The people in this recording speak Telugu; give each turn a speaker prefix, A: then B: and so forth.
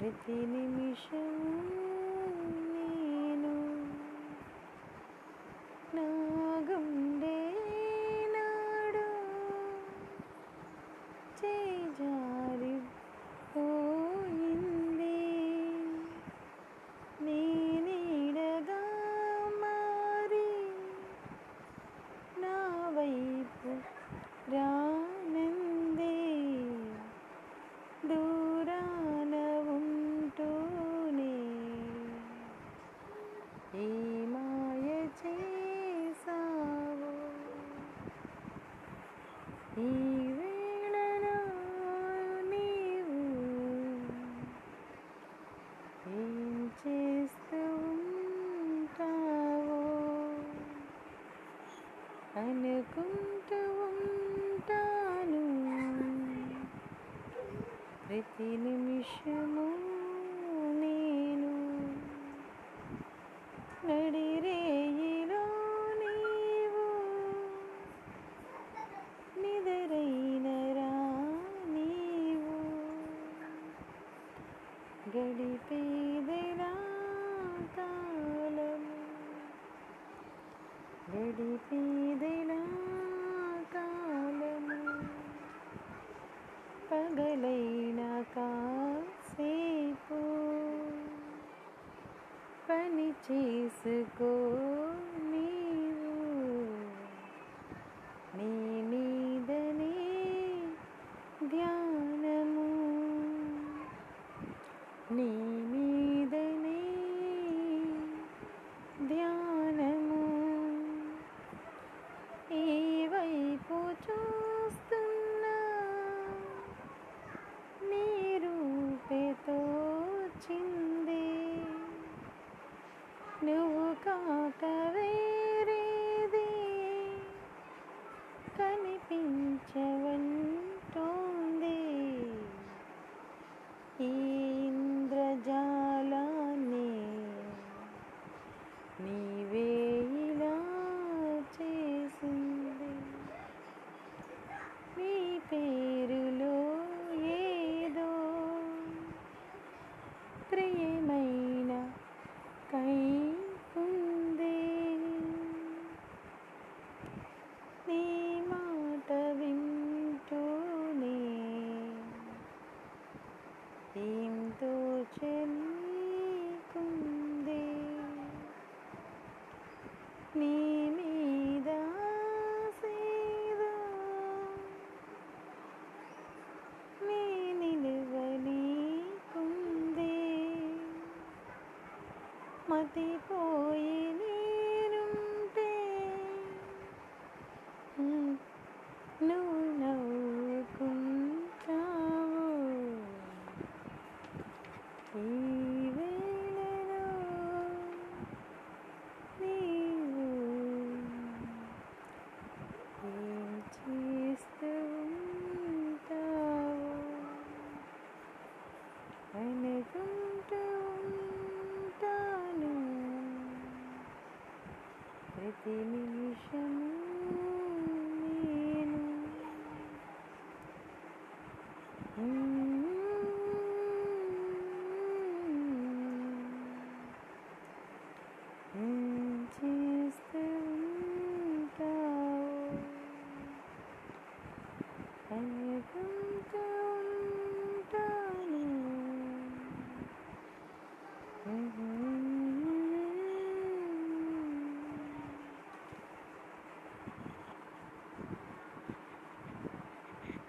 A: ప్రతి నిమిషం ఈ వేళలో నీవు ఏం చేస్తూ ఉంటావో అనుకుంటూ ఉంటాను ప్రతి నిమిషము నేను నడిరేయిలో గడిపేదెలా కాలము? గడిపేదెలా కాలము? పగలైన కాసేపు పని చేసుకో నువ్వు కాక నీ మాట వింటూనే. ఎంతో చెల్లికుందే నీ మీద ఆశేదో? నీ నిలువనీకుందే. మతిపోయి